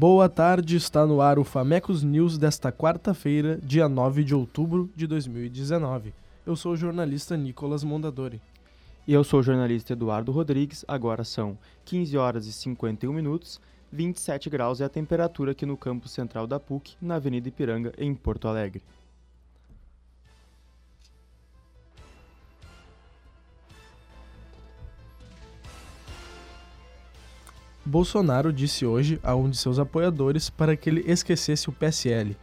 Boa tarde, está no ar o Famecos News desta quarta-feira, dia 9 de outubro de 2019. Eu sou o jornalista Nicolas Mondadori. E eu sou o jornalista Eduardo Rodrigues. Agora são 15 horas e 51 minutos, 27 graus é a temperatura aqui no campus central da PUC, na Avenida Ipiranga, em Porto Alegre. Bolsonaro disse hoje a um de seus apoiadores para que ele esquecesse o PSL.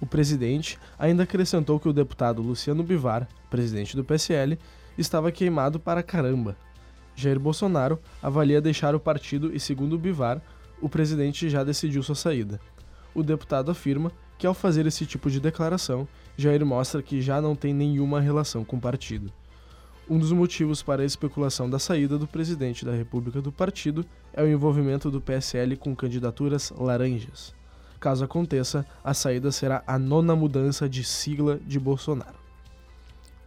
O presidente ainda acrescentou que o deputado Luciano Bivar, presidente do PSL, estava queimado para caramba. Jair Bolsonaro avalia deixar o partido e, segundo Bivar, o presidente já decidiu sua saída. O deputado afirma que, ao fazer esse tipo de declaração, Jair mostra que já não tem nenhuma relação com o partido. Um dos motivos para a especulação da saída do presidente da República do partido é o envolvimento do PSL com candidaturas laranjas. Caso aconteça, a saída será a nona mudança de sigla de Bolsonaro.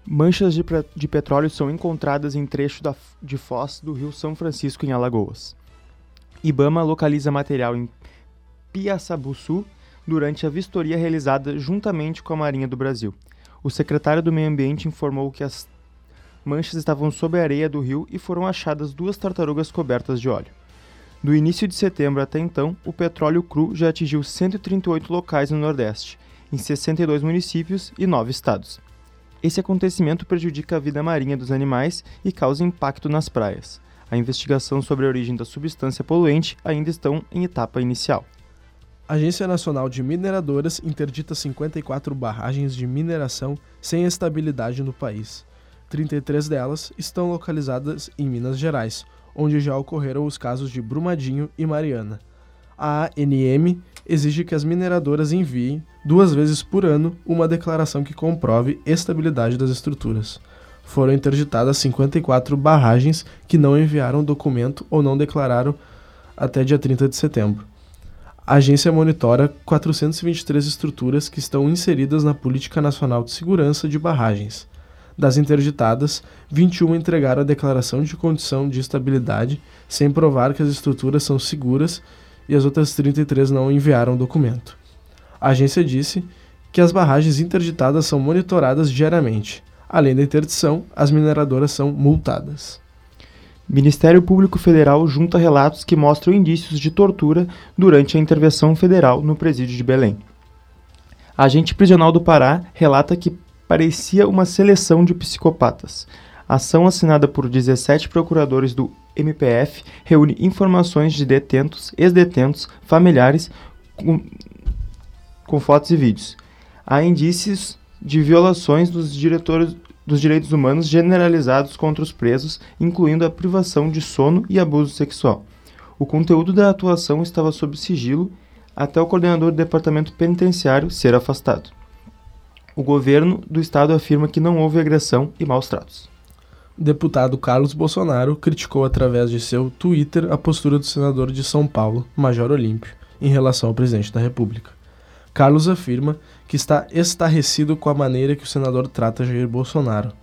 Manchas de, de petróleo são encontradas em trecho da, de foz do rio São Francisco, em Alagoas. Ibama localiza material em Piaçabuçu durante a vistoria realizada juntamente com a Marinha do Brasil. O secretário do Meio Ambiente informou que as manchas estavam sob a areia do rio e foram achadas duas tartarugas cobertas de óleo. Do início de setembro até então, o petróleo cru já atingiu 138 locais no Nordeste, em 62 municípios e 9 estados. Esse acontecimento prejudica a vida marinha dos animais e causa impacto nas praias. A investigação sobre a origem da substância poluente ainda estão em etapa inicial. A Agência Nacional de Mineradoras interdita 54 barragens de mineração sem estabilidade no país. 33 delas estão localizadas em Minas Gerais, onde já ocorreram os casos de Brumadinho e Mariana. A ANM exige que as mineradoras enviem, duas vezes por ano, uma declaração que comprove estabilidade das estruturas. Foram interditadas 54 barragens que não enviaram documento ou não declararam até dia 30 de setembro. A agência monitora 423 estruturas que estão inseridas na Política Nacional de Segurança de Barragens. Das interditadas, 21 entregaram a declaração de condição de estabilidade sem provar que as estruturas são seguras e as outras 33 não enviaram o documento. A agência disse que as barragens interditadas são monitoradas diariamente. Além da interdição, as mineradoras são multadas. Ministério Público Federal junta relatos que mostram indícios de tortura durante a intervenção federal no presídio de Belém. A agente prisional do Pará relata que parecia uma seleção de psicopatas. A ação assinada por 17 procuradores do MPF reúne informações de detentos, ex-detentos, familiares, com, com fotos e vídeos. Há indícios de violações dos, dos direitos humanos generalizados contra os presos, incluindo a privação de sono e abuso sexual. O conteúdo da atuação estava sob sigilo até o coordenador do departamento penitenciário ser afastado. O governo do estado afirma que não houve agressão e maus tratos. Deputado Carlos Bolsonaro criticou através de seu Twitter a postura do senador de São Paulo, Major Olímpio, em relação ao presidente da República. Carlos afirma que está estarrecido com a maneira que o senador trata Jair Bolsonaro.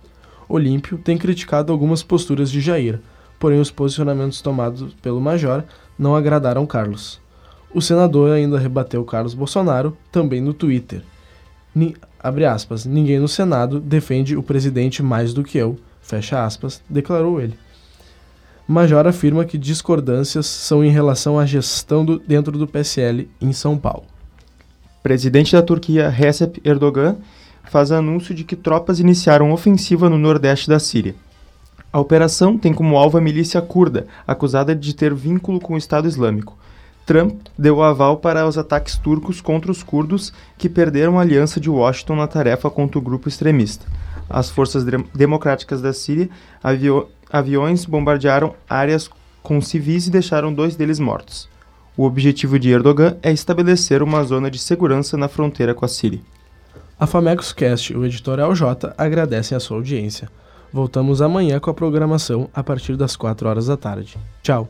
Olímpio tem criticado algumas posturas de Jair, porém os posicionamentos tomados pelo Major não agradaram Carlos. O senador ainda rebateu Carlos Bolsonaro, também no Twitter abre aspas, ninguém no Senado defende o presidente mais do que eu, fecha aspas, declarou ele. Major afirma que discordâncias são em relação à gestão do, dentro do PSL em São Paulo. Presidente da Turquia Recep Erdogan faz anúncio de que tropas iniciaram ofensiva no nordeste da Síria. A operação tem como alvo a milícia curda, acusada de ter vínculo com o Estado Islâmico. Trump deu aval para os ataques turcos contra os curdos que perderam a aliança de Washington na tarefa contra o grupo extremista. As forças democráticas da Síria, aviões bombardearam áreas com civis e deixaram dois deles mortos. O objetivo de Erdogan é estabelecer uma zona de segurança na fronteira com a Síria. A Famecos Cast e o Editorial J agradecem a sua audiência. Voltamos amanhã com a programação a partir das 4 horas da tarde. Tchau!